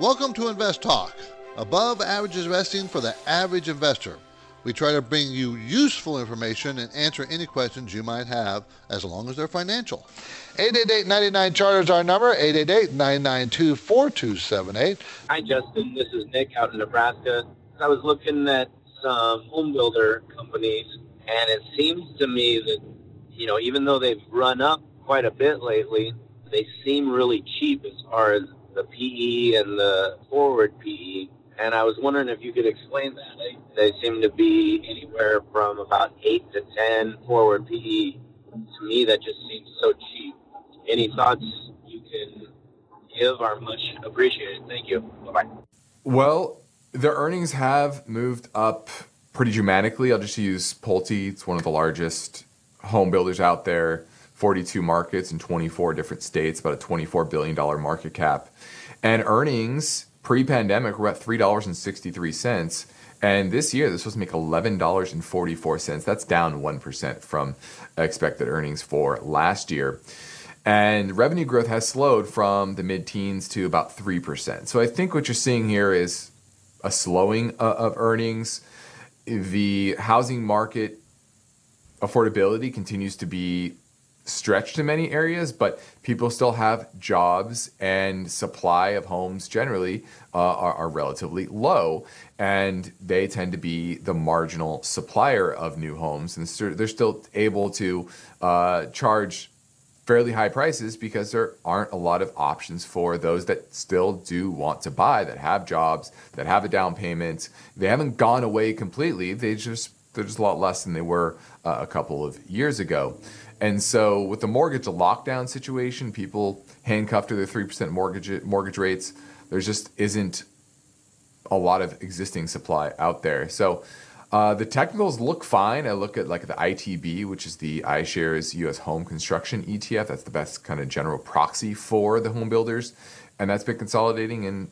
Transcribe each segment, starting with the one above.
Welcome to Invest Talk, above average investing for the average investor. We try to bring you useful information and answer any questions you might have as long as they're financial. 888-99 Charter is our number, 888-992-4278. Hi, Justin. This is Nick out in Nebraska. I was looking at some home builder companies, and it seems to me that, you know, even though they've run up quite a bit lately, they seem really cheap as far as the PE and the forward PE and I was wondering if you could explain that. They, seem to be anywhere from about 8 to 10 forward PE. To me, that just seems so cheap. Any thoughts you can give are much appreciated. Thank you. Bye-bye. Well, the earnings have moved up pretty dramatically. I'll just use Pulte. It's one of the largest home builders out there, 42 markets in 24 different states, about a $24 billion market cap. And earnings pre-pandemic we're at $3.63 and this year supposed to make $11.44 that's down 1% from expected earnings for last year. And revenue growth has slowed from the mid-teens to about 3% so i think what you're seeing here is a slowing of earnings. The housing market affordability continues to be stretched in many areas, but people still have jobs and supply of homes generally uh, are, are, relatively low. And they tend to be the marginal supplier of new homes. And they're still able to uh, charge fairly high prices because there aren't a lot of options for those that still do want to buy, that have jobs, that have a down payment. They haven't gone away completely. They just they're just a lot less than they were uh, a couple of years ago. And so, with the mortgage lockdown situation, people handcuffed to their three percent mortgage mortgage rates. There just isn't a lot of existing supply out there. So, uh, the technicals look fine. I look at like the ITB, which is the iShares U.S. Home Construction ETF. That's the best kind of general proxy for the home builders, and that's been consolidating and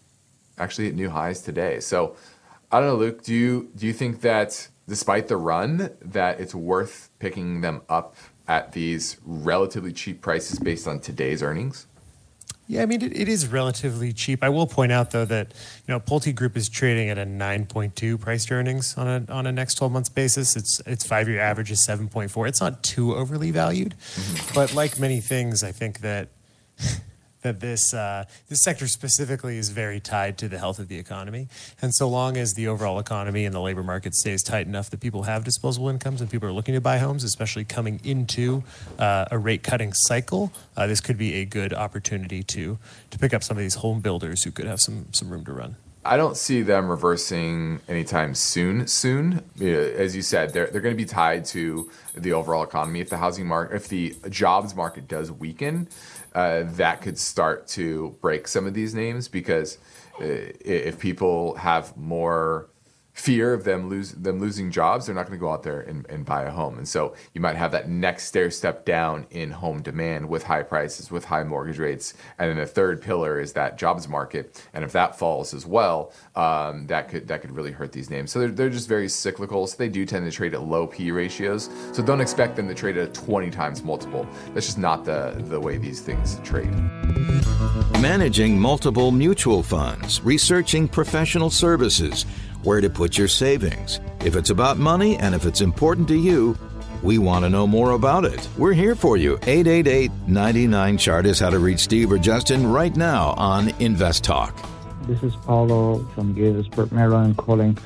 actually at new highs today. So, I don't know, Luke. Do you do you think that despite the run, that it's worth picking them up at these relatively cheap prices based on today's earnings? Yeah, I mean it, it is relatively cheap. I will point out though that you know Pulte Group is trading at a 9.2 price to earnings on a on a next 12 months basis. Its its five year average is 7.4. It's not too overly valued, mm-hmm. but like many things, I think that that this uh, this sector specifically is very tied to the health of the economy. And so long as the overall economy and the labor market stays tight enough that people have disposable incomes and people are looking to buy homes, especially coming into uh, a rate cutting cycle, uh, this could be a good opportunity to to pick up some of these home builders who could have some some room to run. I don't see them reversing anytime soon. Soon, as you said, they're they're going to be tied to the overall economy. If the housing market, if the jobs market does weaken, uh, that could start to break some of these names because uh, if people have more fear of them lose them losing jobs, they're not going to go out there and, and buy a home. And so you might have that next stair step down in home demand with high prices, with high mortgage rates, and then the third pillar is that jobs market. And if that falls as well, um, that could that could really hurt these names. So they're, they're just very cyclical. So they do tend to trade at low P ratios. So don't expect them to trade at a 20 times multiple. That's just not the the way these things trade. Managing multiple mutual funds, researching professional services where to put your savings. If it's about money and if it's important to you, we want to know more about it. We're here for you. 888 99 Chart is how to reach Steve or Justin right now on Invest Talk. This is Paulo from Gaithersburg, Maryland, calling.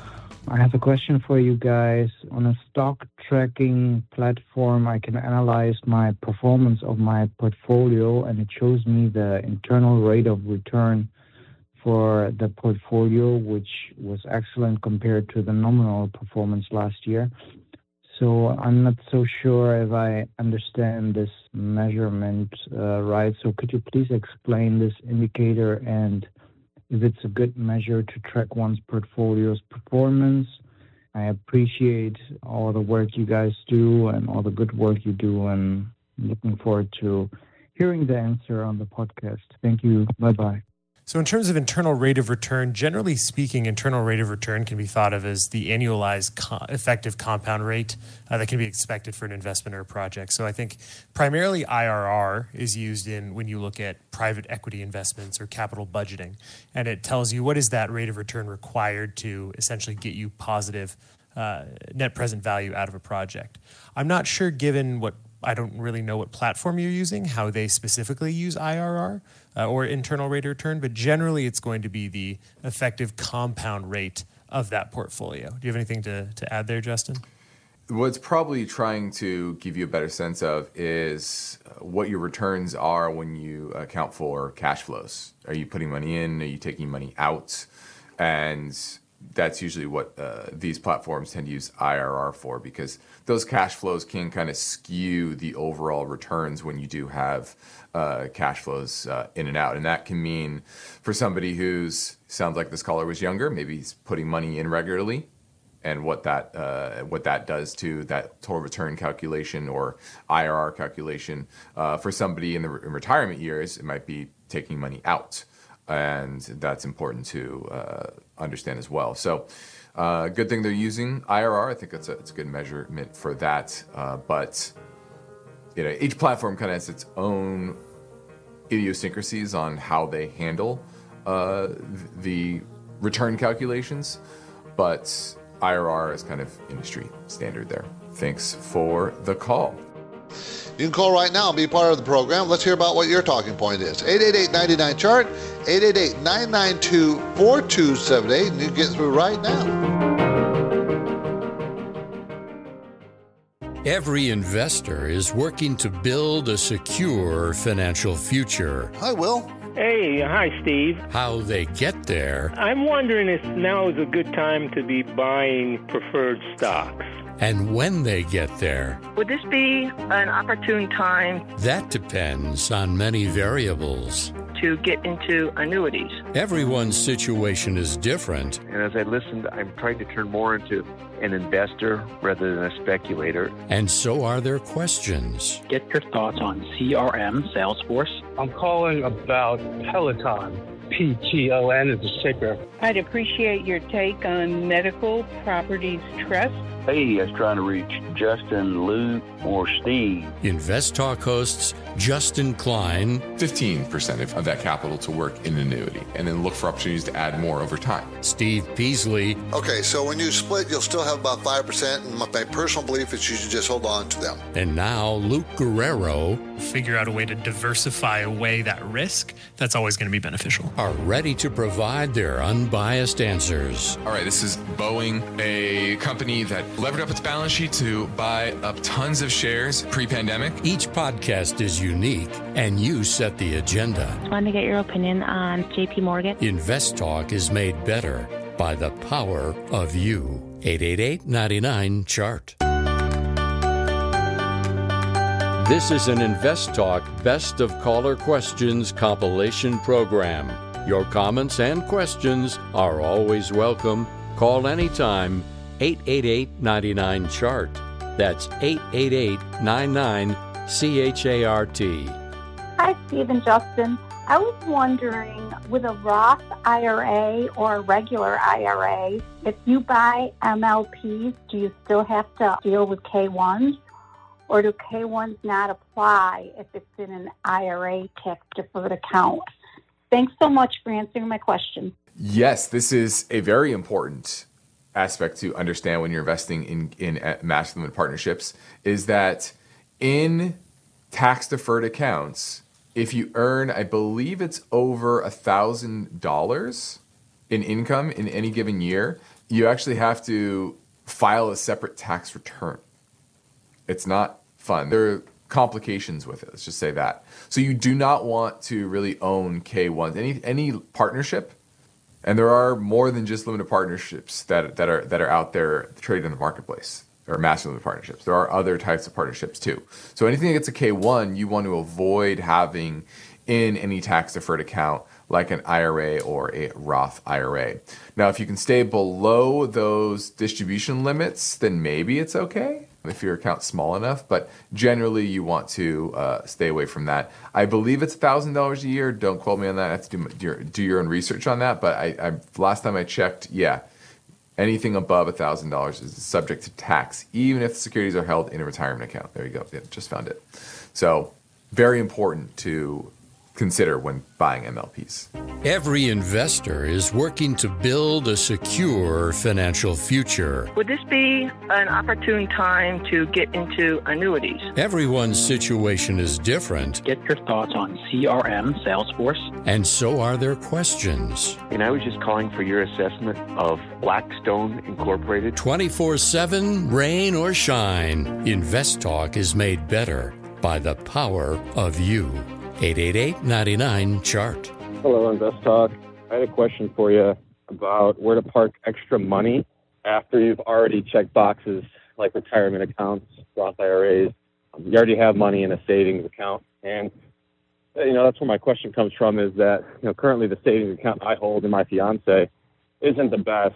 I have a question for you guys. On a stock tracking platform, I can analyze my performance of my portfolio, and it shows me the internal rate of return for the portfolio, which was excellent compared to the nominal performance last year. So I'm not so sure if I understand this measurement uh, right. So could you please explain this indicator and if it's a good measure to track one's portfolio's performance? I appreciate all the work you guys do and all the good work you do, and looking forward to hearing the answer on the podcast. Thank you. Bye bye. So, in terms of internal rate of return, generally speaking, internal rate of return can be thought of as the annualized co- effective compound rate uh, that can be expected for an investment or a project. So, I think primarily IRR is used in when you look at private equity investments or capital budgeting, and it tells you what is that rate of return required to essentially get you positive uh, net present value out of a project. I'm not sure, given what I don't really know what platform you're using, how they specifically use IRR uh, or internal rate of return, but generally it's going to be the effective compound rate of that portfolio. Do you have anything to, to add there, Justin? What's probably trying to give you a better sense of is uh, what your returns are when you account for cash flows. Are you putting money in? Are you taking money out? And that's usually what uh, these platforms tend to use IRR for because those cash flows can kind of skew the overall returns when you do have uh, cash flows uh, in and out. And that can mean for somebody who's sounds like this caller was younger, maybe he's putting money in regularly. And what that uh, what that does to that total return calculation or IRR calculation uh, for somebody in the re- in retirement years, it might be taking money out and that's important to uh, understand as well. So, uh, good thing they're using IRR. I think it's a, a good measurement for that. Uh, but you know, each platform kind of has its own idiosyncrasies on how they handle uh, the return calculations. But IRR is kind of industry standard there. Thanks for the call. You can call right now and be part of the program. Let's hear about what your talking point is. 888-99-CHART, 888-992-4278, and you get through right now. Every investor is working to build a secure financial future. Hi, Will. Hey, hi, Steve. How they get there I'm wondering if now is a good time to be buying preferred stocks. and when they get there. Would this be an opportune time That depends on many variables. To get into annuities? Everyone's situation is different, And as I listened, I'm trying to turn more into an investor rather than a speculator. and so are their questions. Get your thoughts on CRM, Salesforce. I'm calling about Peloton. PTON is the ticker. I'd appreciate your take on Medical Properties Trust. Hey, I was trying to reach Justin, Luke, or Steve. Invest Talk hosts Justin Klein, 15% of, of that capital to work in an annuity, and then look for opportunities to add more over time. Steve Peasley, Okay, so when you split, you'll still have about 5%, and my, my personal belief is you should just hold on to them. and now Luke Guerrero Figure out a way to diversify away that risk. That's always going to be beneficial. Are ready to provide their unbiased answers. All right, this is Boeing, a company that levered up its balance sheet to buy up tons of shares pre pandemic. Each podcast is unique, and you set the agenda. I Wanted to get your opinion on JP Morgan. Invest Talk is made better by the power of you. 888 99 Chart. This is an Invest Talk Best of Caller Questions compilation program. Your comments and questions are always welcome. Call anytime 888 99 Chart. That's 888 99 C H A R T. Hi, Steve and Justin. I was wondering with a Roth IRA or a regular IRA, if you buy MLPs, do you still have to deal with K1s? Or do K1s not apply if it's in an IRA tax deferred account? Thanks so much for answering my question. Yes, this is a very important aspect to understand when you're investing in in master limited partnerships is that in tax deferred accounts, if you earn, I believe it's over a thousand dollars in income in any given year, you actually have to file a separate tax return. It's not fun. There are complications with it. Let's just say that. So you do not want to really own K1s. Any any partnership, and there are more than just limited partnerships that that are that are out there traded in the marketplace or master limited partnerships. There are other types of partnerships too. So anything that gets a K1, you want to avoid having in any tax deferred account like an IRA or a Roth IRA. Now, if you can stay below those distribution limits, then maybe it's okay if your account's small enough, but generally you want to uh, stay away from that. I believe it's $1,000 a year. Don't quote me on that. I have to do your, do your own research on that, but I, I last time I checked, yeah, anything above $1,000 is subject to tax, even if the securities are held in a retirement account. There you go. Yeah, just found it. So, very important to consider when buying MLPs. Every investor is working to build a secure financial future. Would this be an opportune time to get into annuities? Everyone's situation is different. Get your thoughts on CRM, Salesforce. And so are their questions. And I was just calling for your assessment of Blackstone Incorporated. 24 7, rain or shine, Invest Talk is made better by the power of you. 888 99 Chart. Hello, Invest Talk. I had a question for you about where to park extra money after you've already checked boxes like retirement accounts, Roth IRAs. You already have money in a savings account. And, you know, that's where my question comes from is that, you know, currently the savings account I hold in my fiance isn't the best.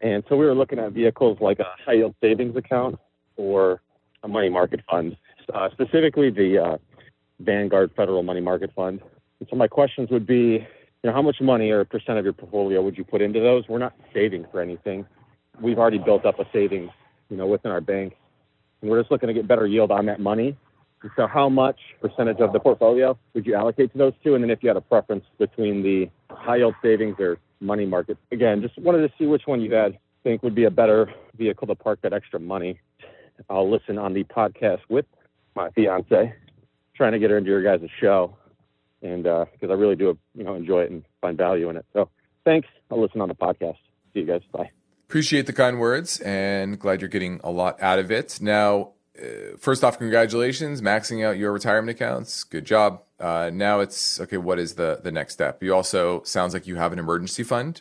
And so we were looking at vehicles like a high yield savings account or a money market fund, uh, specifically the uh, Vanguard Federal Money Market Fund. And so my questions would be, you know, how much money or percent of your portfolio would you put into those? We're not saving for anything. We've already built up a savings, you know, within our bank, and we're just looking to get better yield on that money. And so, how much percentage of the portfolio would you allocate to those two? And then, if you had a preference between the high yield savings or money market, again, just wanted to see which one you had think would be a better vehicle to park that extra money. I'll listen on the podcast with my fiance trying to get her into your guys' show, and because uh, I really do, you know, enjoy it and find value in it. So thanks. I'll listen on the podcast. See you guys. Bye. Appreciate the kind words and glad you're getting a lot out of it. Now, uh, first off, congratulations, maxing out your retirement accounts. Good job. Uh, now it's okay. What is the the next step? You also sounds like you have an emergency fund,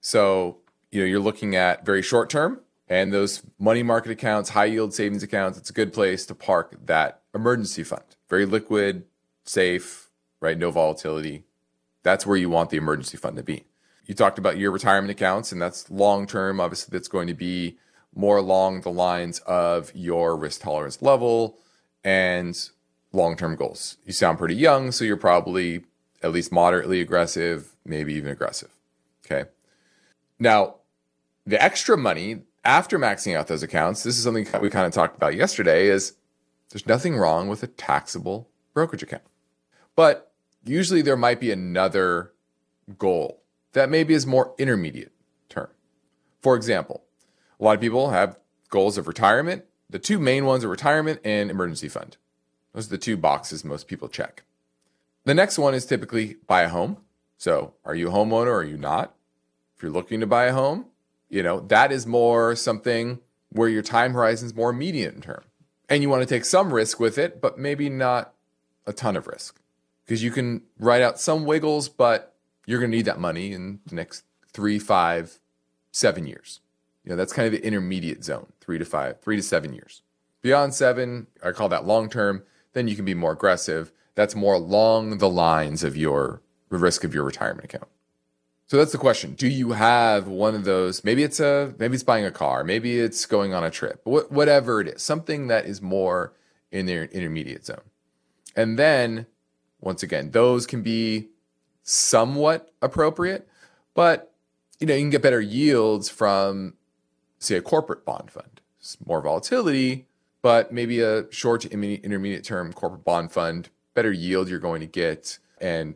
so you know you're looking at very short term and those money market accounts, high yield savings accounts. It's a good place to park that emergency fund very liquid, safe, right? No volatility. That's where you want the emergency fund to be. You talked about your retirement accounts, and that's long term. Obviously, that's going to be more along the lines of your risk tolerance level and long term goals. You sound pretty young, so you're probably at least moderately aggressive, maybe even aggressive. Okay. Now, the extra money after maxing out those accounts, this is something we kind of talked about yesterday, is there's nothing wrong with a taxable brokerage account. But usually there might be another goal that maybe is more intermediate term. For example, a lot of people have goals of retirement. The two main ones are retirement and emergency fund. Those are the two boxes most people check. The next one is typically buy a home. So, are you a homeowner or are you not? If you're looking to buy a home, you know, that is more something where your time horizon is more immediate in term and you want to take some risk with it, but maybe not a ton of risk because you can write out some wiggles, but you're going to need that money in the next three, five, seven years. You know, that's kind of the intermediate zone, three to five, three to seven years. Beyond seven, I call that long term. Then you can be more aggressive. That's more along the lines of your risk of your retirement account. So that's the question. Do you have one of those? Maybe it's a maybe it's buying a car, maybe it's going on a trip. Wh- whatever it is, something that is more in their intermediate zone. And then once again, those can be somewhat appropriate, but you know, you can get better yields from say a corporate bond fund. It's more volatility, but maybe a short to intermediate term corporate bond fund, better yield you're going to get and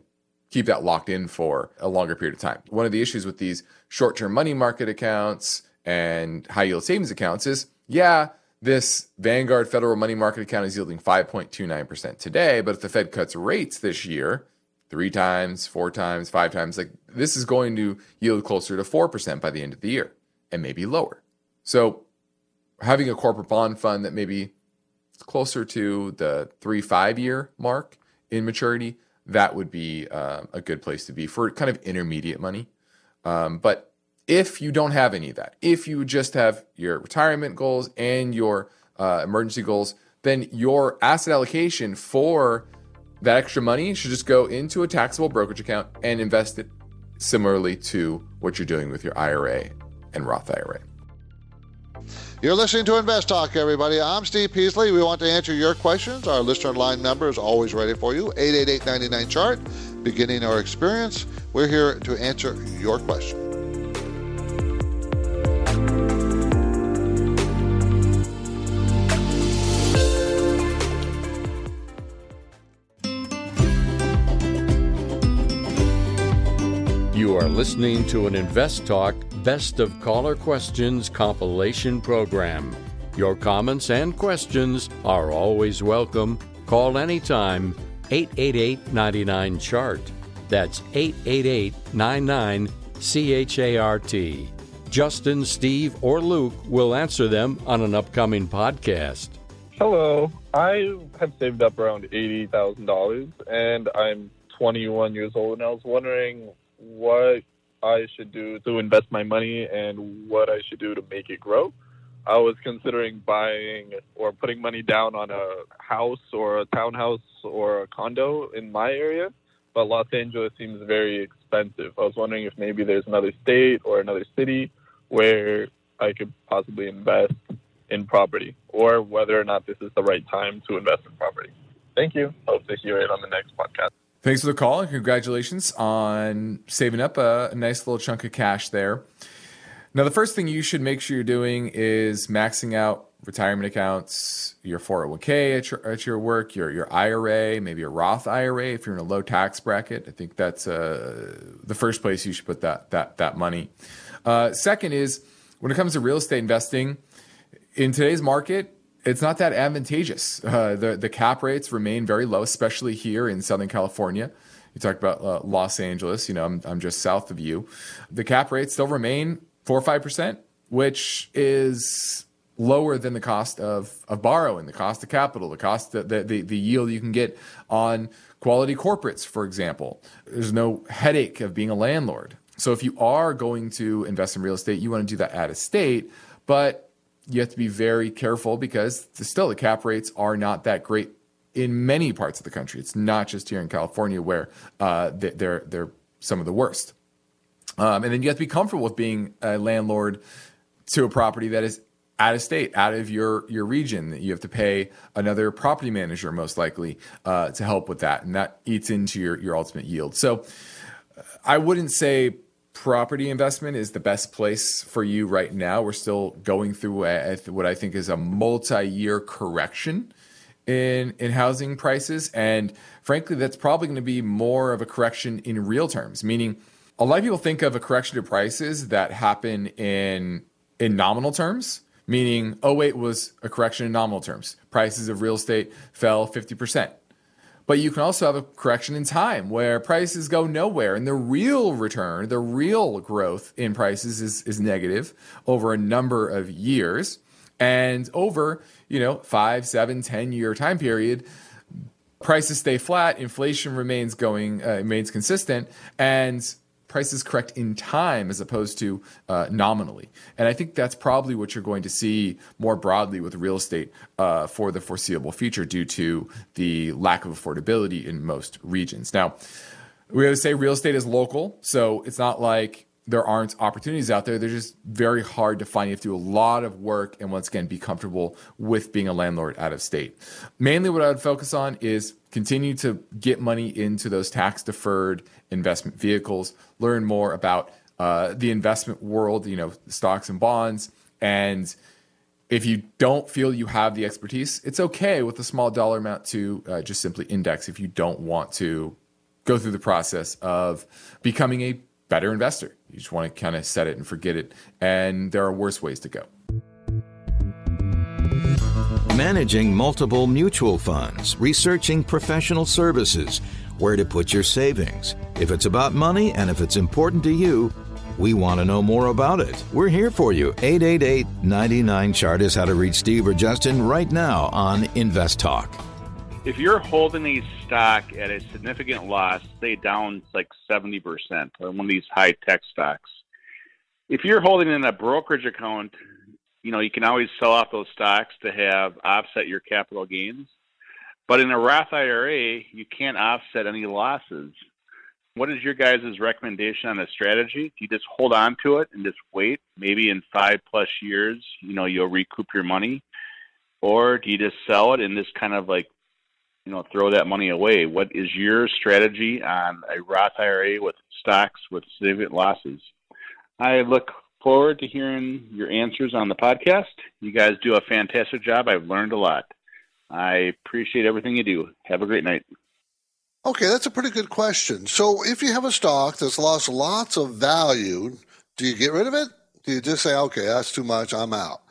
keep that locked in for a longer period of time. One of the issues with these short term money market accounts and high yield savings accounts is yeah, this Vanguard federal money market account is yielding 5.29% today, but if the Fed cuts rates this year, three times, four times, five times. Like this is going to yield closer to 4% by the end of the year and maybe lower. So having a corporate bond fund that maybe closer to the three, five year mark in maturity, that would be um, a good place to be for kind of intermediate money. Um, but if you don't have any of that, if you just have your retirement goals and your uh, emergency goals, then your asset allocation for that extra money should just go into a taxable brokerage account and invest it similarly to what you're doing with your IRA and Roth IRA. You're listening to Invest Talk, everybody. I'm Steve Peasley. We want to answer your questions. Our listener line number is always ready for you 888 99 chart. Beginning our experience, we're here to answer your question. Listening to an Invest Talk Best of Caller Questions compilation program. Your comments and questions are always welcome. Call anytime 888 99 Chart. That's 888 99 CHART. Justin, Steve, or Luke will answer them on an upcoming podcast. Hello. I have saved up around $80,000 and I'm 21 years old and I was wondering what I should do to invest my money and what I should do to make it grow. I was considering buying or putting money down on a house or a townhouse or a condo in my area, but Los Angeles seems very expensive. I was wondering if maybe there's another state or another city where I could possibly invest in property or whether or not this is the right time to invest in property. Thank you. Hope to hear it on the next podcast. Thanks for the call and congratulations on saving up a, nice little chunk of cash there. Now, the first thing you should make sure you're doing is maxing out retirement accounts, your 401k at your, at your work, your, your IRA, maybe a Roth IRA if you're in a low tax bracket. I think that's uh, the first place you should put that, that, that money. Uh, second is when it comes to real estate investing, in today's market, it's not that advantageous. Uh, the the cap rates remain very low, especially here in Southern California. You talked about uh, Los Angeles. You know, I'm I'm just south of you. The cap rates still remain four or five percent, which is lower than the cost of of borrowing, the cost of capital, the cost the the, the yield you can get on quality corporates, for example. There's no headache of being a landlord. So if you are going to invest in real estate, you want to do that out of state, but you have to be very careful because still the cap rates are not that great in many parts of the country. It's not just here in California where uh, they're they're some of the worst. Um, and then you have to be comfortable with being a landlord to a property that is out of state, out of your your region. You have to pay another property manager most likely uh, to help with that, and that eats into your your ultimate yield. So I wouldn't say property investment is the best place for you right now. We're still going through a, what I think is a multi-year correction in in housing prices, and frankly, that's probably going to be more of a correction in real terms. Meaning, a lot of people think of a correction to prices that happen in in nominal terms. Meaning, oh wait, was a correction in nominal terms. Prices of real estate fell fifty percent. But you can also have a correction in time where prices go nowhere and the real return, the real growth in prices is, is negative over a number of years. And over, you know, five, seven, ten year time period, prices stay flat, inflation remains going, uh, remains consistent, and prices correct in time as opposed to uh, nominally. And I think that's probably what you're going to see more broadly with real estate uh, for the foreseeable future due to the lack of affordability in most regions. Now, we always say real estate is local, so it's not like there aren't opportunities out there. They're just very hard to find. You have to do a lot of work and once again be comfortable with being a landlord out of state. Mainly what I would focus on is continue to get money into those tax deferred investment vehicles, learn more about uh, the investment world, you know, stocks and bonds. And if you don't feel you have the expertise, it's okay with a small dollar amount to uh, just simply index if you don't want to go through the process of becoming a better investor. You just want to kind of set it and forget it. And there are worse ways to go. managing multiple mutual funds, researching professional services, where to put your savings. If it's about money and if it's important to you, we want to know more about it. We're here for you. 888 99 Chart is how to reach Steve or Justin right now on Invest Talk. If you're holding a stock at a significant loss, say down like 70% on one of these high tech stocks, if you're holding in a brokerage account, you know, you can always sell off those stocks to have offset your capital gains. But in a Roth IRA, you can't offset any losses. What is your guys' recommendation on a strategy? Do you just hold on to it and just wait? Maybe in five plus years, you know, you'll recoup your money, or do you just sell it and just kind of like, you know, throw that money away? What is your strategy on a Roth IRA with stocks with significant losses? I look forward to hearing your answers on the podcast. You guys do a fantastic job. I've learned a lot. I appreciate everything you do. Have a great night. Okay, that's a pretty good question. So, if you have a stock that's lost lots of value, do you get rid of it? Do you just say, okay, that's too much, I'm out?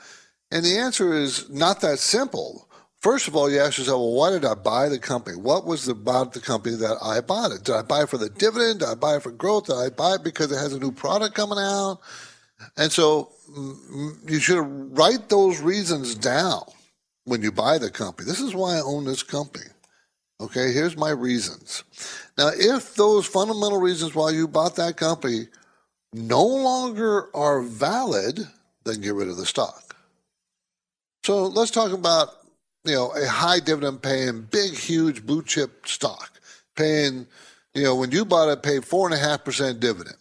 And the answer is not that simple. First of all, you ask yourself, well, why did I buy the company? What was about the company that I bought it? Did I buy it for the dividend? Did I buy it for growth? Did I buy it because it has a new product coming out? And so mm, you should write those reasons down when you buy the company. This is why I own this company. Okay, here's my reasons. Now, if those fundamental reasons why you bought that company no longer are valid, then get rid of the stock. So let's talk about you know a high dividend paying, big, huge blue chip stock paying. You know, when you bought it, paid four and a half percent dividend.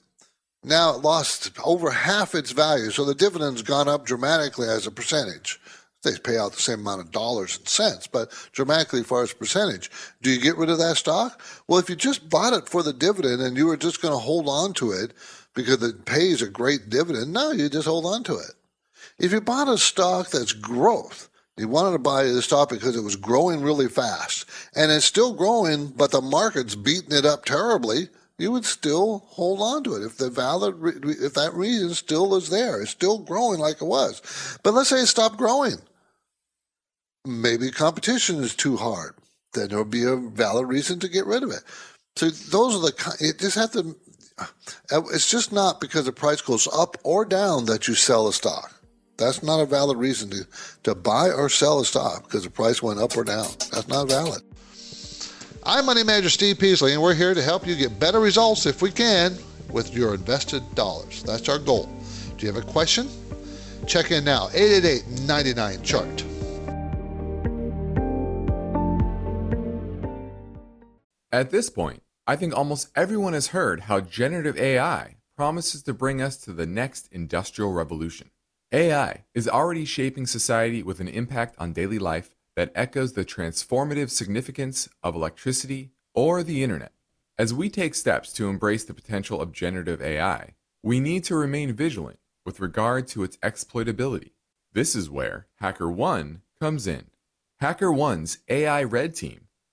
Now it lost over half its value, so the dividend's gone up dramatically as a percentage they pay out the same amount of dollars and cents, but dramatically far as percentage. Do you get rid of that stock? Well, if you just bought it for the dividend and you were just going to hold on to it because it pays a great dividend, no, you just hold on to it. If you bought a stock that's growth, you wanted to buy the stock because it was growing really fast and it's still growing, but the market's beating it up terribly you would still hold on to it if the valid if that reason still is there it's still growing like it was but let's say it stopped growing maybe competition is too hard. Then there'll be a valid reason to get rid of it. So those are the it just have to. Uh, it's just not because the price goes up or down that you sell a stock. That's not a valid reason to, to buy or sell a stock because the price went up or down. That's not valid. I'm Money Manager Steve Peasley, and we're here to help you get better results if we can with your invested dollars. That's our goal. Do you have a question? Check in now, 888 99 chart. At this point, I think almost everyone has heard how generative AI promises to bring us to the next industrial revolution. AI is already shaping society with an impact on daily life that echoes the transformative significance of electricity or the internet. As we take steps to embrace the potential of generative AI, we need to remain vigilant with regard to its exploitability. This is where HackerOne comes in. HackerOne's AI Red Team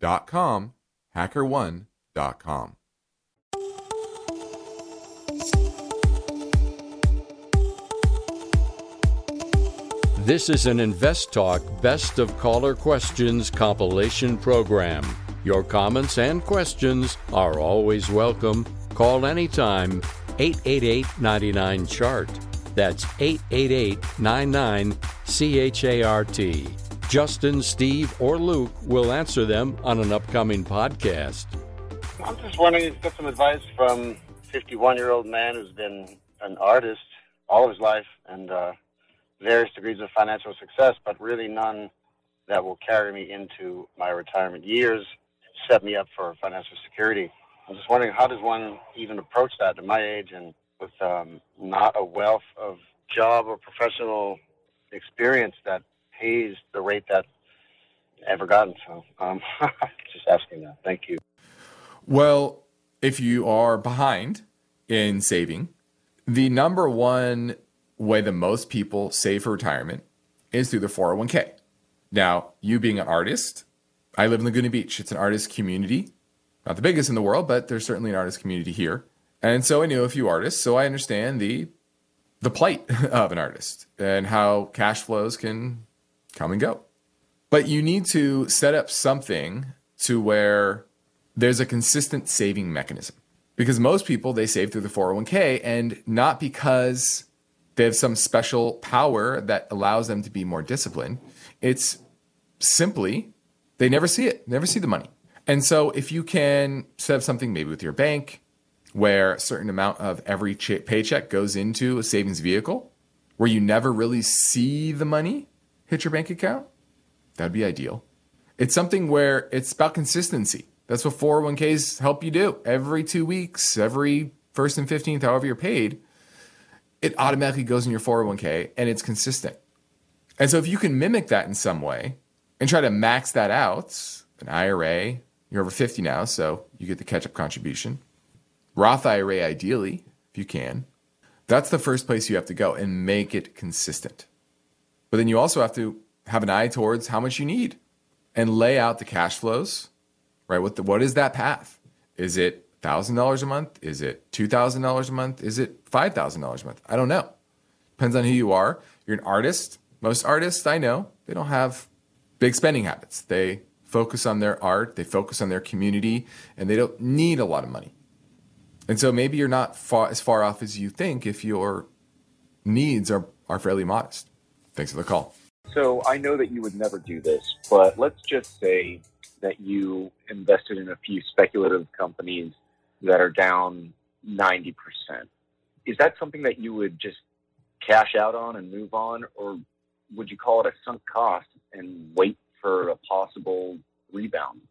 com, hackerone.com. This is an Invest Talk Best of Caller Questions compilation program. Your comments and questions are always welcome. Call anytime 888 99 Chart. That's 888 99 C H A R T. Justin, Steve, or Luke will answer them on an upcoming podcast. I'm just wondering if you get some advice from a 51 year old man who's been an artist all of his life and uh, various degrees of financial success, but really none that will carry me into my retirement years, set me up for financial security. I'm just wondering how does one even approach that at my age and with um, not a wealth of job or professional experience that pays the rate that ever gotten. So um, just asking that. Thank you. Well, if you are behind in saving, the number one way that most people save for retirement is through the 401k. Now, you being an artist, I live in Laguna Beach. It's an artist community, not the biggest in the world, but there's certainly an artist community here. And so I knew a few artists, so I understand the the plight of an artist and how cash flows can come and go. But you need to set up something to where there's a consistent saving mechanism. Because most people they save through the 401k and not because they have some special power that allows them to be more disciplined. It's simply they never see it, never see the money. And so if you can set up something maybe with your bank where a certain amount of every ch- paycheck goes into a savings vehicle where you never really see the money hit your bank account, that'd be ideal. It's something where it's about consistency. That's what 401ks help you do. Every two weeks, every first and 15th, however you're paid, it automatically goes in your 401k and it's consistent. And so if you can mimic that in some way and try to max that out, an IRA, you're over 50 now, so you get the catch up contribution. Roth IRA, ideally, if you can. That's the first place you have to go and make it consistent. But then you also have to have an eye towards how much you need and lay out the cash flows, right? What, the, what is that path? Is it $1,000 a month? Is it $2,000 a month? Is it $5,000 a month? I don't know. Depends on who you are. You're an artist. Most artists I know, they don't have big spending habits. They focus on their art, they focus on their community, and they don't need a lot of money. And so maybe you're not far, as far off as you think if your needs are, are fairly modest. Thanks for the call. So I know that you would never do this, but let's just say that you invested in a few speculative companies that are down 90%. Is that something that you would just cash out on and move on, or would you call it a sunk cost and wait for a possible rebound?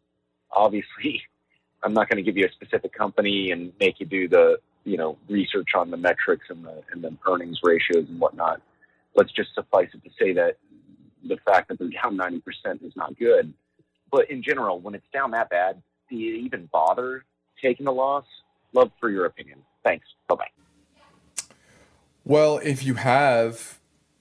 Obviously, I'm not going to give you a specific company and make you do the you know research on the metrics and the and the earnings ratios and whatnot. Let's just suffice it to say that the fact that they're down 90% is not good. But in general, when it's down that bad, do you even bother taking a loss? Love for your opinion. Thanks. Bye bye. Well, if you have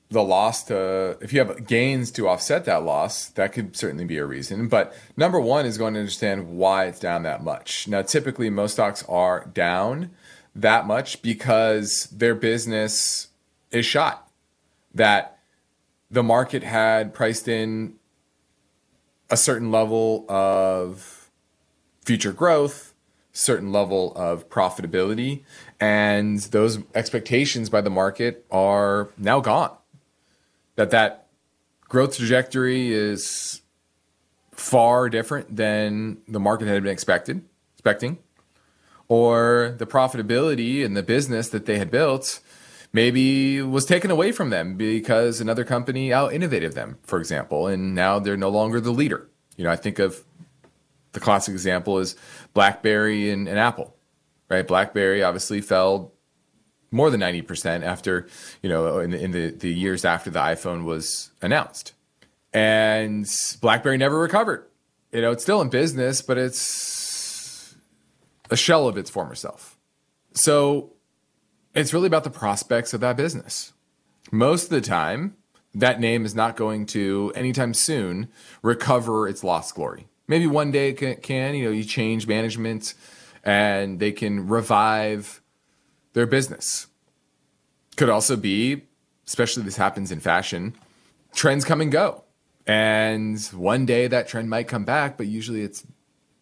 the loss to, if you have gains to offset that loss, that could certainly be a reason. But number one is going to understand why it's down that much. Now, typically, most stocks are down that much because their business is shot. That the market had priced in a certain level of future growth, certain level of profitability, and those expectations by the market are now gone. That that growth trajectory is far different than the market had been expected, expecting, or the profitability and the business that they had built maybe was taken away from them because another company out innovated them, for example, and now they're no longer the leader. You know, I think of the classic example is BlackBerry and, and Apple, right? BlackBerry obviously fell more than 90% after, you know, in, in the, the years after the iPhone was announced. And BlackBerry never recovered. You know, it's still in business, but it's a shell of its former self. So it's really about the prospects of that business. Most of the time, that name is not going to anytime soon recover its lost glory. Maybe one day it can, you know, you change management and they can revive their business. Could also be, especially this happens in fashion, trends come and go. And one day that trend might come back, but usually it's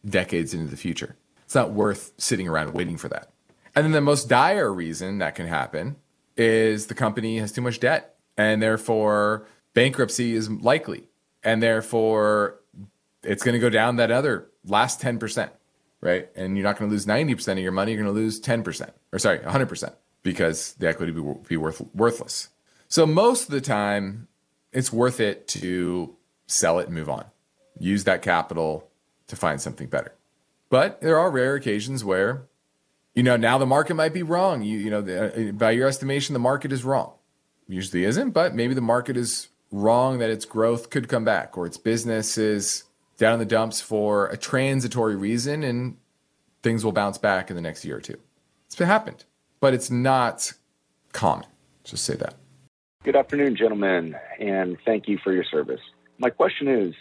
decades into the future. It's not worth sitting around waiting for that. And then the most dire reason that can happen is the company has too much debt and therefore bankruptcy is likely. and therefore it's going to go down that other last 10%, right? And you're not going to lose 90% of your money, you're going to lose 10%, or sorry, 100% because the equity will be worth, worthless. So most of the time, it's worth it to sell it and move on. Use that capital to find something better. But there are rare occasions where, you know, now the market might be wrong. You, you know, the, uh, by your estimation, the market is wrong. Usually isn't, but maybe the market is wrong that its growth could come back or its business is down in the dumps for a transitory reason and things will bounce back in the next year or two. It's happened, but it's not common. Just say that. Good afternoon, gentlemen, and thank you for your service. My question is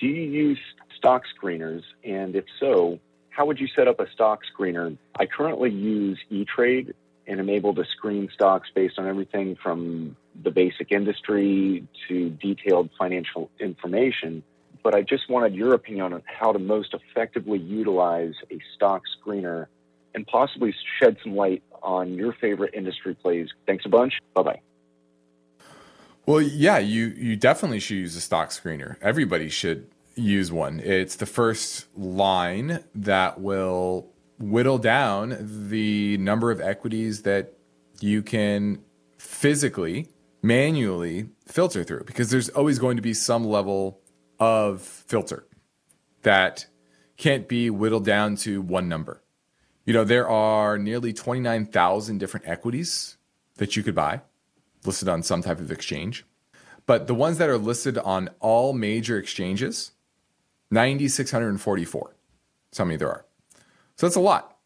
Do you use stock screeners? And if so, how would you set up a stock screener? I currently use E-Trade and am able to screen stocks based on everything from the basic industry to detailed financial information. But I just wanted your opinion on how to most effectively utilize a stock screener and possibly shed some light on your favorite industry plays. Thanks a bunch. Bye bye. Well, yeah, you you definitely should use a stock screener. Everybody should use one. It's the first line that will whittle down the number of equities that you can physically, manually filter through because there's always going to be some level of filter that can't be whittled down to one number. You know, there are nearly 29,000 different equities that you could buy listed on some type of exchange. But the ones that are listed on all major exchanges, 9,644. So many there are. So that's a lot.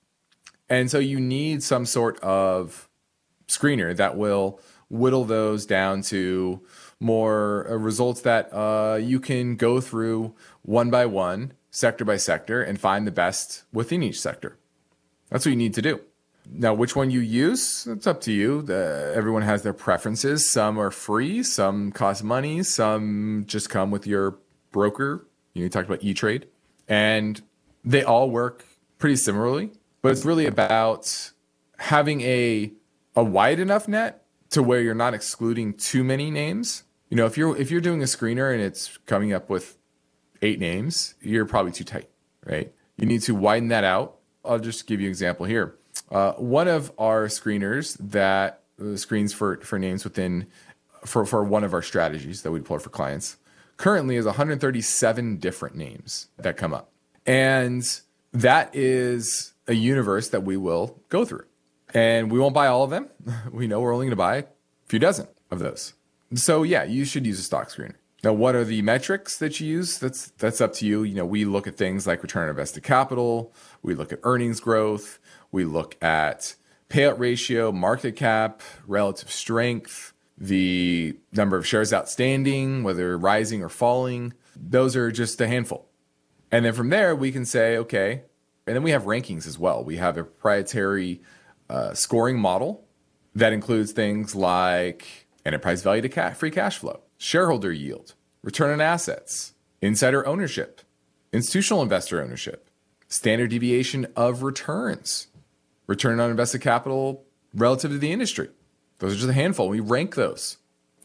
And so you need some sort of screener that will whittle those down to more uh, results that uh, you can go through one by one, sector by sector, and find the best within each sector. That's what you need to do. Now, which one you use, it's up to you. The, everyone has their preferences. Some are free, some cost money, some just come with your broker. You talked about E Trade, and they all work pretty similarly. But it's really about having a a wide enough net to where you're not excluding too many names. You know, if you're if you're doing a screener and it's coming up with eight names, you're probably too tight, right? You need to widen that out. I'll just give you an example here. Uh, one of our screeners that uh, screens for, for names within for, for one of our strategies that we deploy for clients currently is 137 different names that come up. And that is a universe that we will go through. And we won't buy all of them. We know we're only going to buy a few dozen of those. So yeah, you should use a stock screener. Now, what are the metrics that you use? That's that's up to you. You know, we look at things like return on invested capital, we look at earnings growth, we look at payout ratio, market cap, relative strength, the number of shares outstanding, whether rising or falling. Those are just a handful. And then from there, we can say, okay, and then we have rankings as well. We have a proprietary uh, scoring model that includes things like enterprise value to cash, free cash flow, shareholder yield, return on assets, insider ownership, institutional investor ownership, standard deviation of returns, return on invested capital relative to the industry. Those are just a handful. We rank those.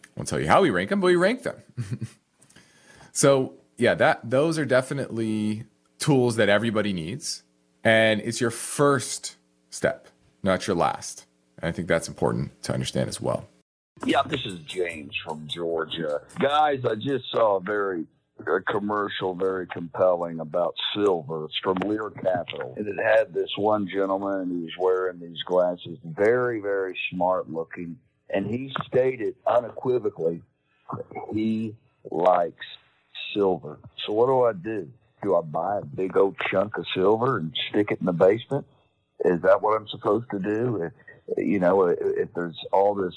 I won't tell you how we rank them, but we rank them. so yeah, that those are definitely tools that everybody needs. And it's your first step, not your last. And I think that's important to understand as well. Yeah, this is James from Georgia. Guys, I just saw a very a commercial very compelling about silver. It's from Lear Capital. And it had this one gentleman and he was wearing these glasses, very, very smart looking. And he stated unequivocally that he likes silver. So what do I do? Do I buy a big old chunk of silver and stick it in the basement? Is that what I'm supposed to do? If, You know, if there's all this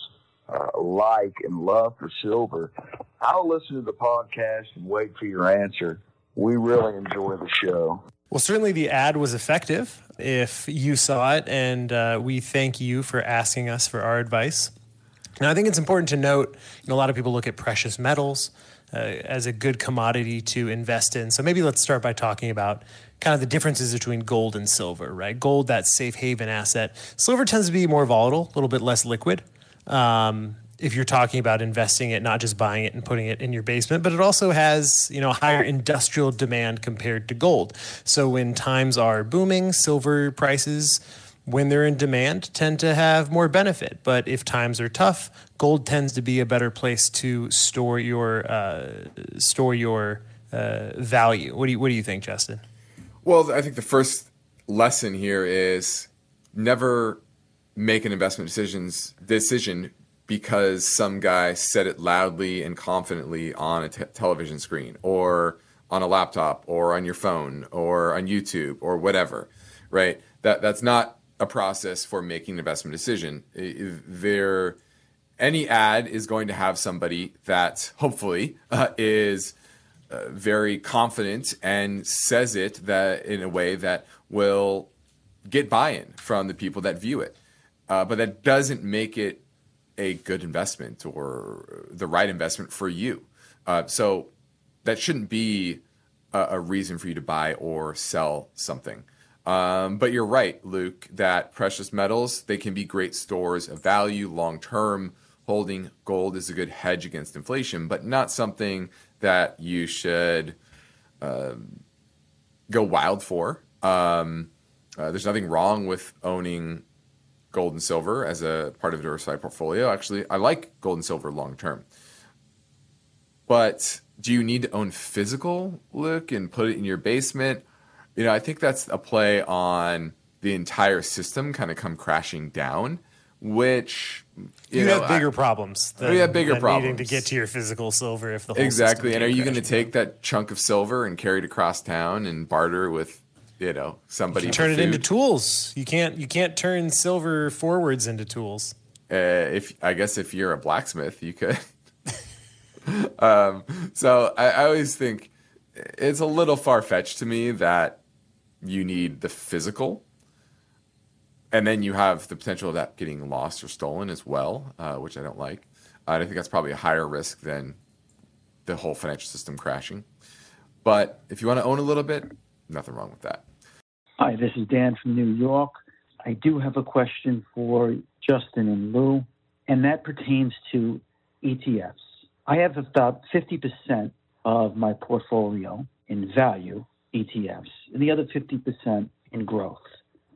uh, like and love for silver, I'll listen to the podcast and wait for your answer. We really enjoy the show. Well, certainly the ad was effective if you saw it, and uh, we thank you for asking us for our advice. Now, I think it's important to note you know, a lot of people look at precious metals uh, as a good commodity to invest in. So maybe let's start by talking about kind of the differences between gold and silver, right? Gold, that safe haven asset. Silver tends to be more volatile, a little bit less liquid. Um, if you're talking about investing it, not just buying it and putting it in your basement, but it also has, you know, higher industrial demand compared to gold. So when times are booming, silver prices, when they're in demand, tend to have more benefit. But if times are tough, gold tends to be a better place to store your uh, store your uh, value. What do you What do you think, Justin? Well, I think the first lesson here is never make an investment decisions decision because some guy said it loudly and confidently on a t- television screen or on a laptop or on your phone or on YouTube or whatever, right? That that's not a process for making an investment decision. There, any ad is going to have somebody that hopefully uh, is uh, very confident and says it that in a way that will get buy-in from the people that view it. Uh, but that doesn't make it a good investment or the right investment for you. Uh, so that shouldn't be a, a, reason for you to buy or sell something. Um, but you're right, Luke, that precious metals, they can be great stores of value long term. Holding gold is a good hedge against inflation, but not something that you should um, go wild for. Um, uh, there's nothing wrong with owning gold and silver as a part of a diversified portfolio. Actually, I like gold and silver long term. But do you need to own physical look and put it in your basement? You know, I think that's a play on the entire system kind of come crashing down, which you, you know, have bigger I, problems. Oh, than, have bigger problems needing to get to your physical silver if the exactly. And are you going to take that chunk of silver and carry it across town and barter with you know somebody you turn it into tools. You can't you can't turn silver forwards into tools. Uh, if I guess if you're a blacksmith, you could. um, so I, I always think it's a little far fetched to me that you need the physical, and then you have the potential of that getting lost or stolen as well, uh, which I don't like. Uh, I think that's probably a higher risk than the whole financial system crashing. But if you want to own a little bit, nothing wrong with that. Hi, this is Dan from New York. I do have a question for Justin and Lou, and that pertains to ETFs. I have about 50% of my portfolio in value ETFs, and the other 50% in growth.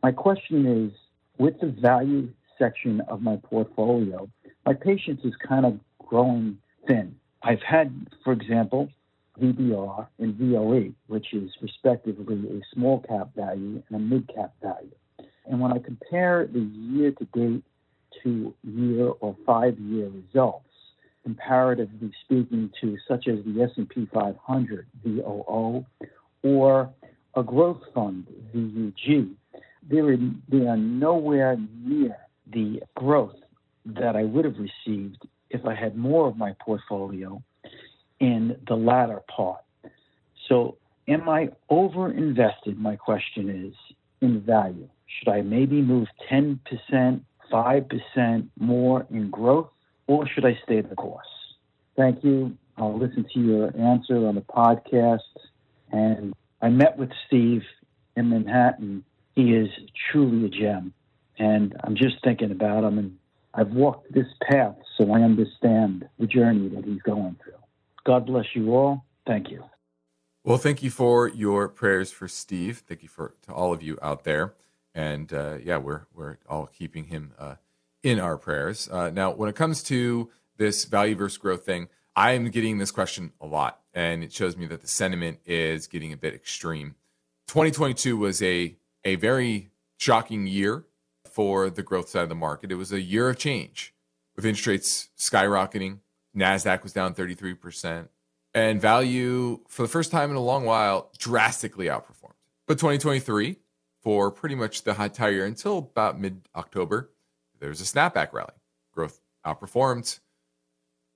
My question is with the value section of my portfolio, my patience is kind of growing thin. I've had, for example, VBR and VOE, which is respectively a small cap value and a mid cap value. And when I compare the year to date to year or five year results, comparatively speaking to such as the S&P 500 VOO or a growth fund VUG, they they are nowhere near the growth that I would have received if I had more of my portfolio in the latter part. So, am I over invested? My question is in value. Should I maybe move 10%, 5% more in growth, or should I stay the course? Thank you. I'll listen to your answer on the podcast. And I met with Steve in Manhattan. He is truly a gem. And I'm just thinking about him. And I've walked this path so I understand the journey that he's going through. God bless you all. Thank you. Well, thank you for your prayers for Steve. Thank you for to all of you out there. And uh, yeah, we're we're all keeping him uh, in our prayers. Uh, now, when it comes to this value versus growth thing, I am getting this question a lot, and it shows me that the sentiment is getting a bit extreme. 2022 was a a very shocking year for the growth side of the market. It was a year of change with interest rates skyrocketing, NASDAQ was down 33%. And value, for the first time in a long while, drastically outperformed. But 2023, for pretty much the entire year until about mid October, there was a snapback rally. Growth outperformed.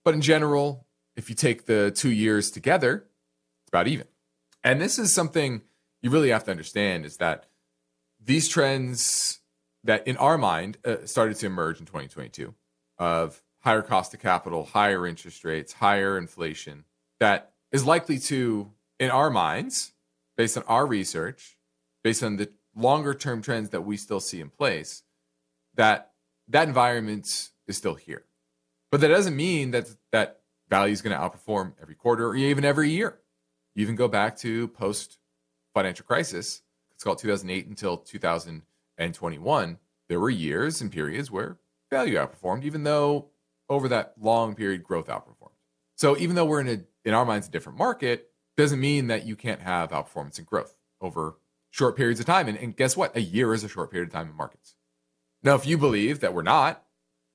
But in general, if you take the two years together, it's about even. And this is something you really have to understand is that these trends that in our mind uh, started to emerge in 2022 of higher cost of capital, higher interest rates, higher inflation that is likely to, in our minds, based on our research, based on the longer term trends that we still see in place, that that environment is still here. But that doesn't mean that that value is going to outperform every quarter or even every year. You even go back to post financial crisis, it's called 2008 until 2021. There were years and periods where value outperformed, even though over that long period growth outperformed. So even though we're in a in our minds a different market, doesn't mean that you can't have outperformance and growth over short periods of time. And, and guess what? A year is a short period of time in markets. Now, if you believe that we're not,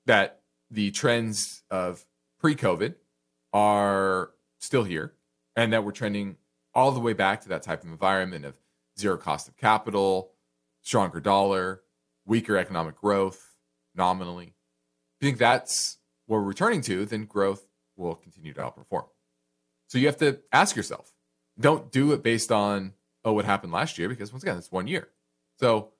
that the trends of pre-COVID are still here, and that we're trending all the way back to that type of environment of zero cost of capital, stronger dollar, weaker economic growth nominally. If you think that's we're returning to, then growth will continue to outperform. So you have to ask yourself, don't do it based on, oh, what happened last year, because once again, it's one year. So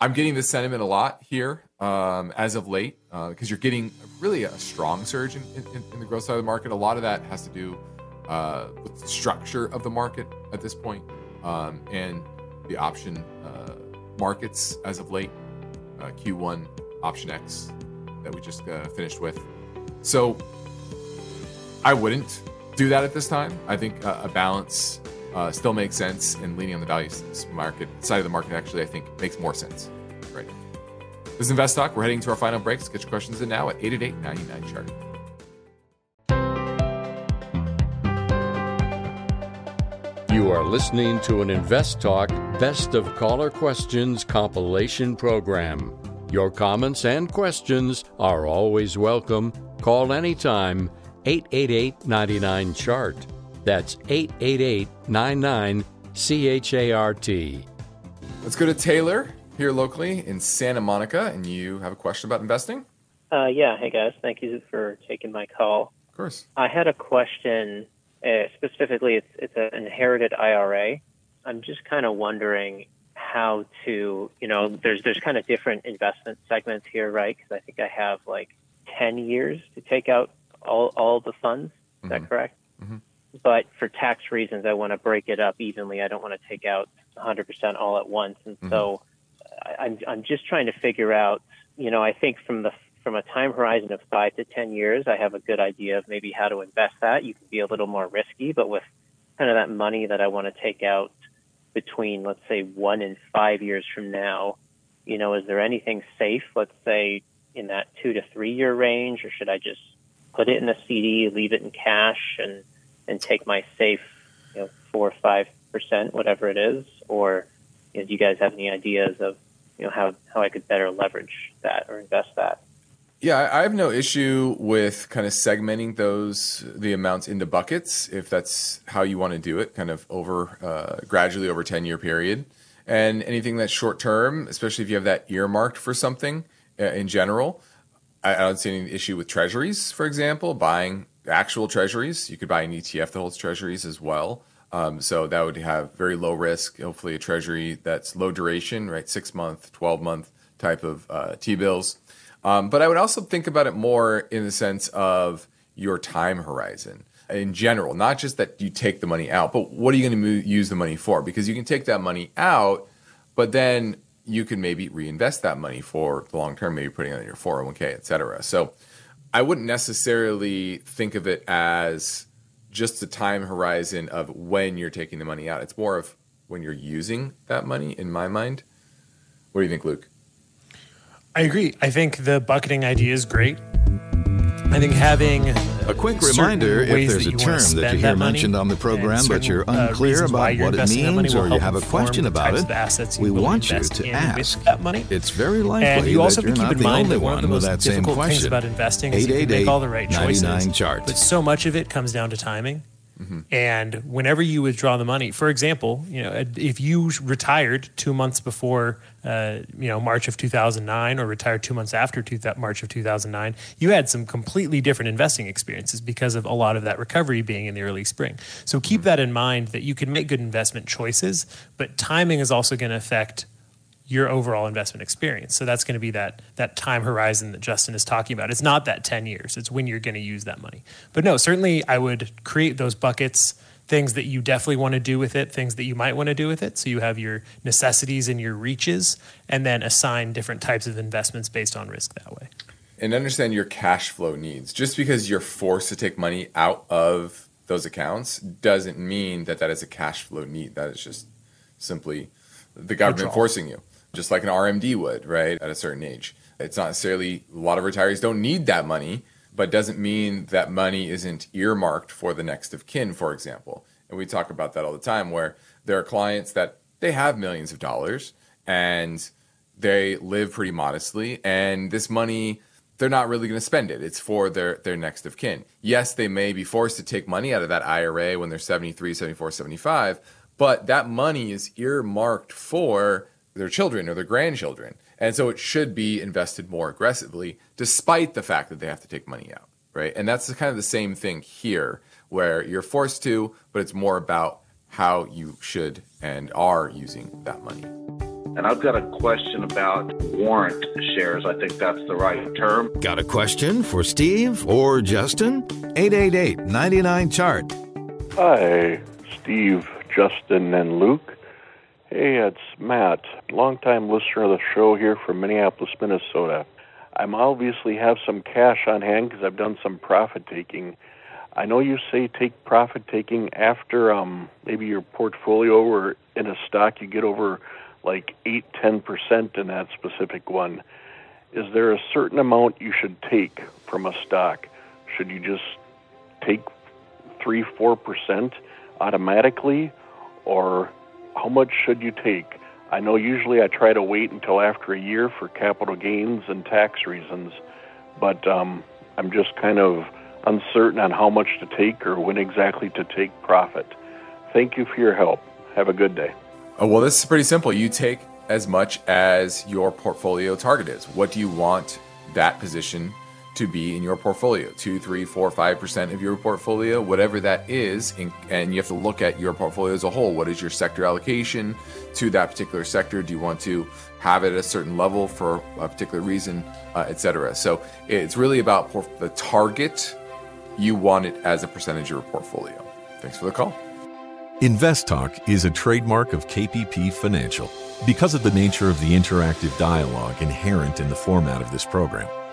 I'm getting this sentiment a lot here um, as of late because uh, you're getting really a strong surge in, in, in, the growth side of the market. A lot of that has to do uh, with the structure of the market at this point, um, and the option uh, markets as of late. Uh, Q1 option X that we just uh, finished with. So I wouldn't do that at this time. I think uh, a balance uh, still makes sense, and leaning on the value market side of the market actually I think makes more sense. Right. This is Invest Talk. We're heading to our final breaks. Get your questions in now at 888 99 chart. You are listening to an Invest Talk Best of Caller Questions compilation program. Your comments and questions are always welcome. Call anytime 888 99 Chart. That's 888 99 CHART. Let's go to Taylor here locally in Santa Monica, and you have a question about investing? Uh, yeah. Hey, guys. Thank you for taking my call. Of course. I had a question. Uh, specifically, it's, it's an inherited IRA. I'm just kind of wondering how to, you know, there's there's kind of different investment segments here, right? Because I think I have like 10 years to take out all all the funds. Is mm-hmm. that correct? Mm-hmm. But for tax reasons, I want to break it up evenly. I don't want to take out 100% all at once, and mm-hmm. so I, I'm I'm just trying to figure out. You know, I think from the from a time horizon of five to 10 years, I have a good idea of maybe how to invest that. You can be a little more risky, but with kind of that money that I want to take out between, let's say, one and five years from now, you know, is there anything safe, let's say, in that two to three year range, or should I just put it in a CD, leave it in cash, and and take my safe, you know, four or five percent, whatever it is, or you know, do you guys have any ideas of you know how how I could better leverage that or invest that? Yeah, I have no issue with kind of segmenting those the amounts into buckets if that's how you want to do it, kind of over uh, gradually over ten year period. And anything that's short term, especially if you have that earmarked for something in general, I, I don't see any issue with treasuries, for example, buying actual treasuries. You could buy an ETF that holds treasuries as well. Um, so that would have very low risk, hopefully a treasury that's low duration, right? Six month, 12 month type of uh, T bills um, but I would also think about it more in the sense of your time horizon in general, not just that you take the money out, but what are you going to use the money for? Because you can take that money out, but then you can maybe reinvest that money for the long term, maybe putting it in your 401k, et cetera. So I wouldn't necessarily think of it as just the time horizon of when you're taking the money out. It's more of when you're using that money, in my mind. What do you think, Luke? I agree. I think the bucketing idea is great. I think having a quick reminder if there's a term that you hear mentioned on the program but you're uh, unclear uh, about what it means or you have a question about it, we want you to ask. That money. It's very likely and you also that you're keep not in the mind only that one of the with most that same difficult question. things about investing is you make all the right choices. But so much of it comes down to timing. Mm-hmm. And whenever you withdraw the money, for example, you know, if you retired two months before, uh, you know, March of 2009, or retired two months after two th- March of 2009, you had some completely different investing experiences because of a lot of that recovery being in the early spring. So keep mm-hmm. that in mind that you can make good investment choices, but timing is also going to affect your overall investment experience. So that's going to be that that time horizon that Justin is talking about. It's not that 10 years. It's when you're going to use that money. But no, certainly I would create those buckets, things that you definitely want to do with it, things that you might want to do with it. So you have your necessities and your reaches and then assign different types of investments based on risk that way. and understand your cash flow needs. Just because you're forced to take money out of those accounts doesn't mean that that is a cash flow need. That is just simply the government forcing you, just like an RMD would, right, at a certain age. It's not necessarily, a lot of retirees don't need that money, but doesn't mean that money isn't earmarked for the next of kin, for example. And we talk about that all the time, where there are clients that they have millions of dollars and they live pretty modestly, and this money they're not really going to spend it. It's for their their next of kin. Yes, they may be forced to take money out of that IRA when they're 73, 74, 75, but that money is earmarked for their children or their grandchildren. And so it should be invested more aggressively despite the fact that they have to take money out, right? And that's kind of the same thing here where you're forced to, but it's more about how you should and are using that money. And I've got a question about warrant shares. I think that's the right term. Got a question for Steve or Justin? 888 99 Chart. Hi, Steve, Justin, and Luke. Hey, it's Matt, longtime listener of the show here from Minneapolis, Minnesota. I'm obviously have some cash on hand because I've done some profit taking. I know you say take profit taking after um, maybe your portfolio or in a stock you get over like eight, ten percent in that specific one. Is there a certain amount you should take from a stock? Should you just take three, four percent automatically, or how much should you take? I know usually I try to wait until after a year for capital gains and tax reasons, but um, I'm just kind of uncertain on how much to take or when exactly to take profit. Thank you for your help. Have a good day. Oh, well, this is pretty simple. You take as much as your portfolio target is. What do you want that position to be in your portfolio? Two, three, four, five percent of your portfolio, whatever that is, and, you have to look at your portfolio as a whole. What is your sector allocation to that particular sector? Do you want to have it at a certain level for a particular reason, uh? So it's really about the target you want it as a percentage of your portfolio. Thanks for the call. Invest Talk is a trademark of KPP Financial. Because of the nature of the interactive dialogue inherent in the format of this program,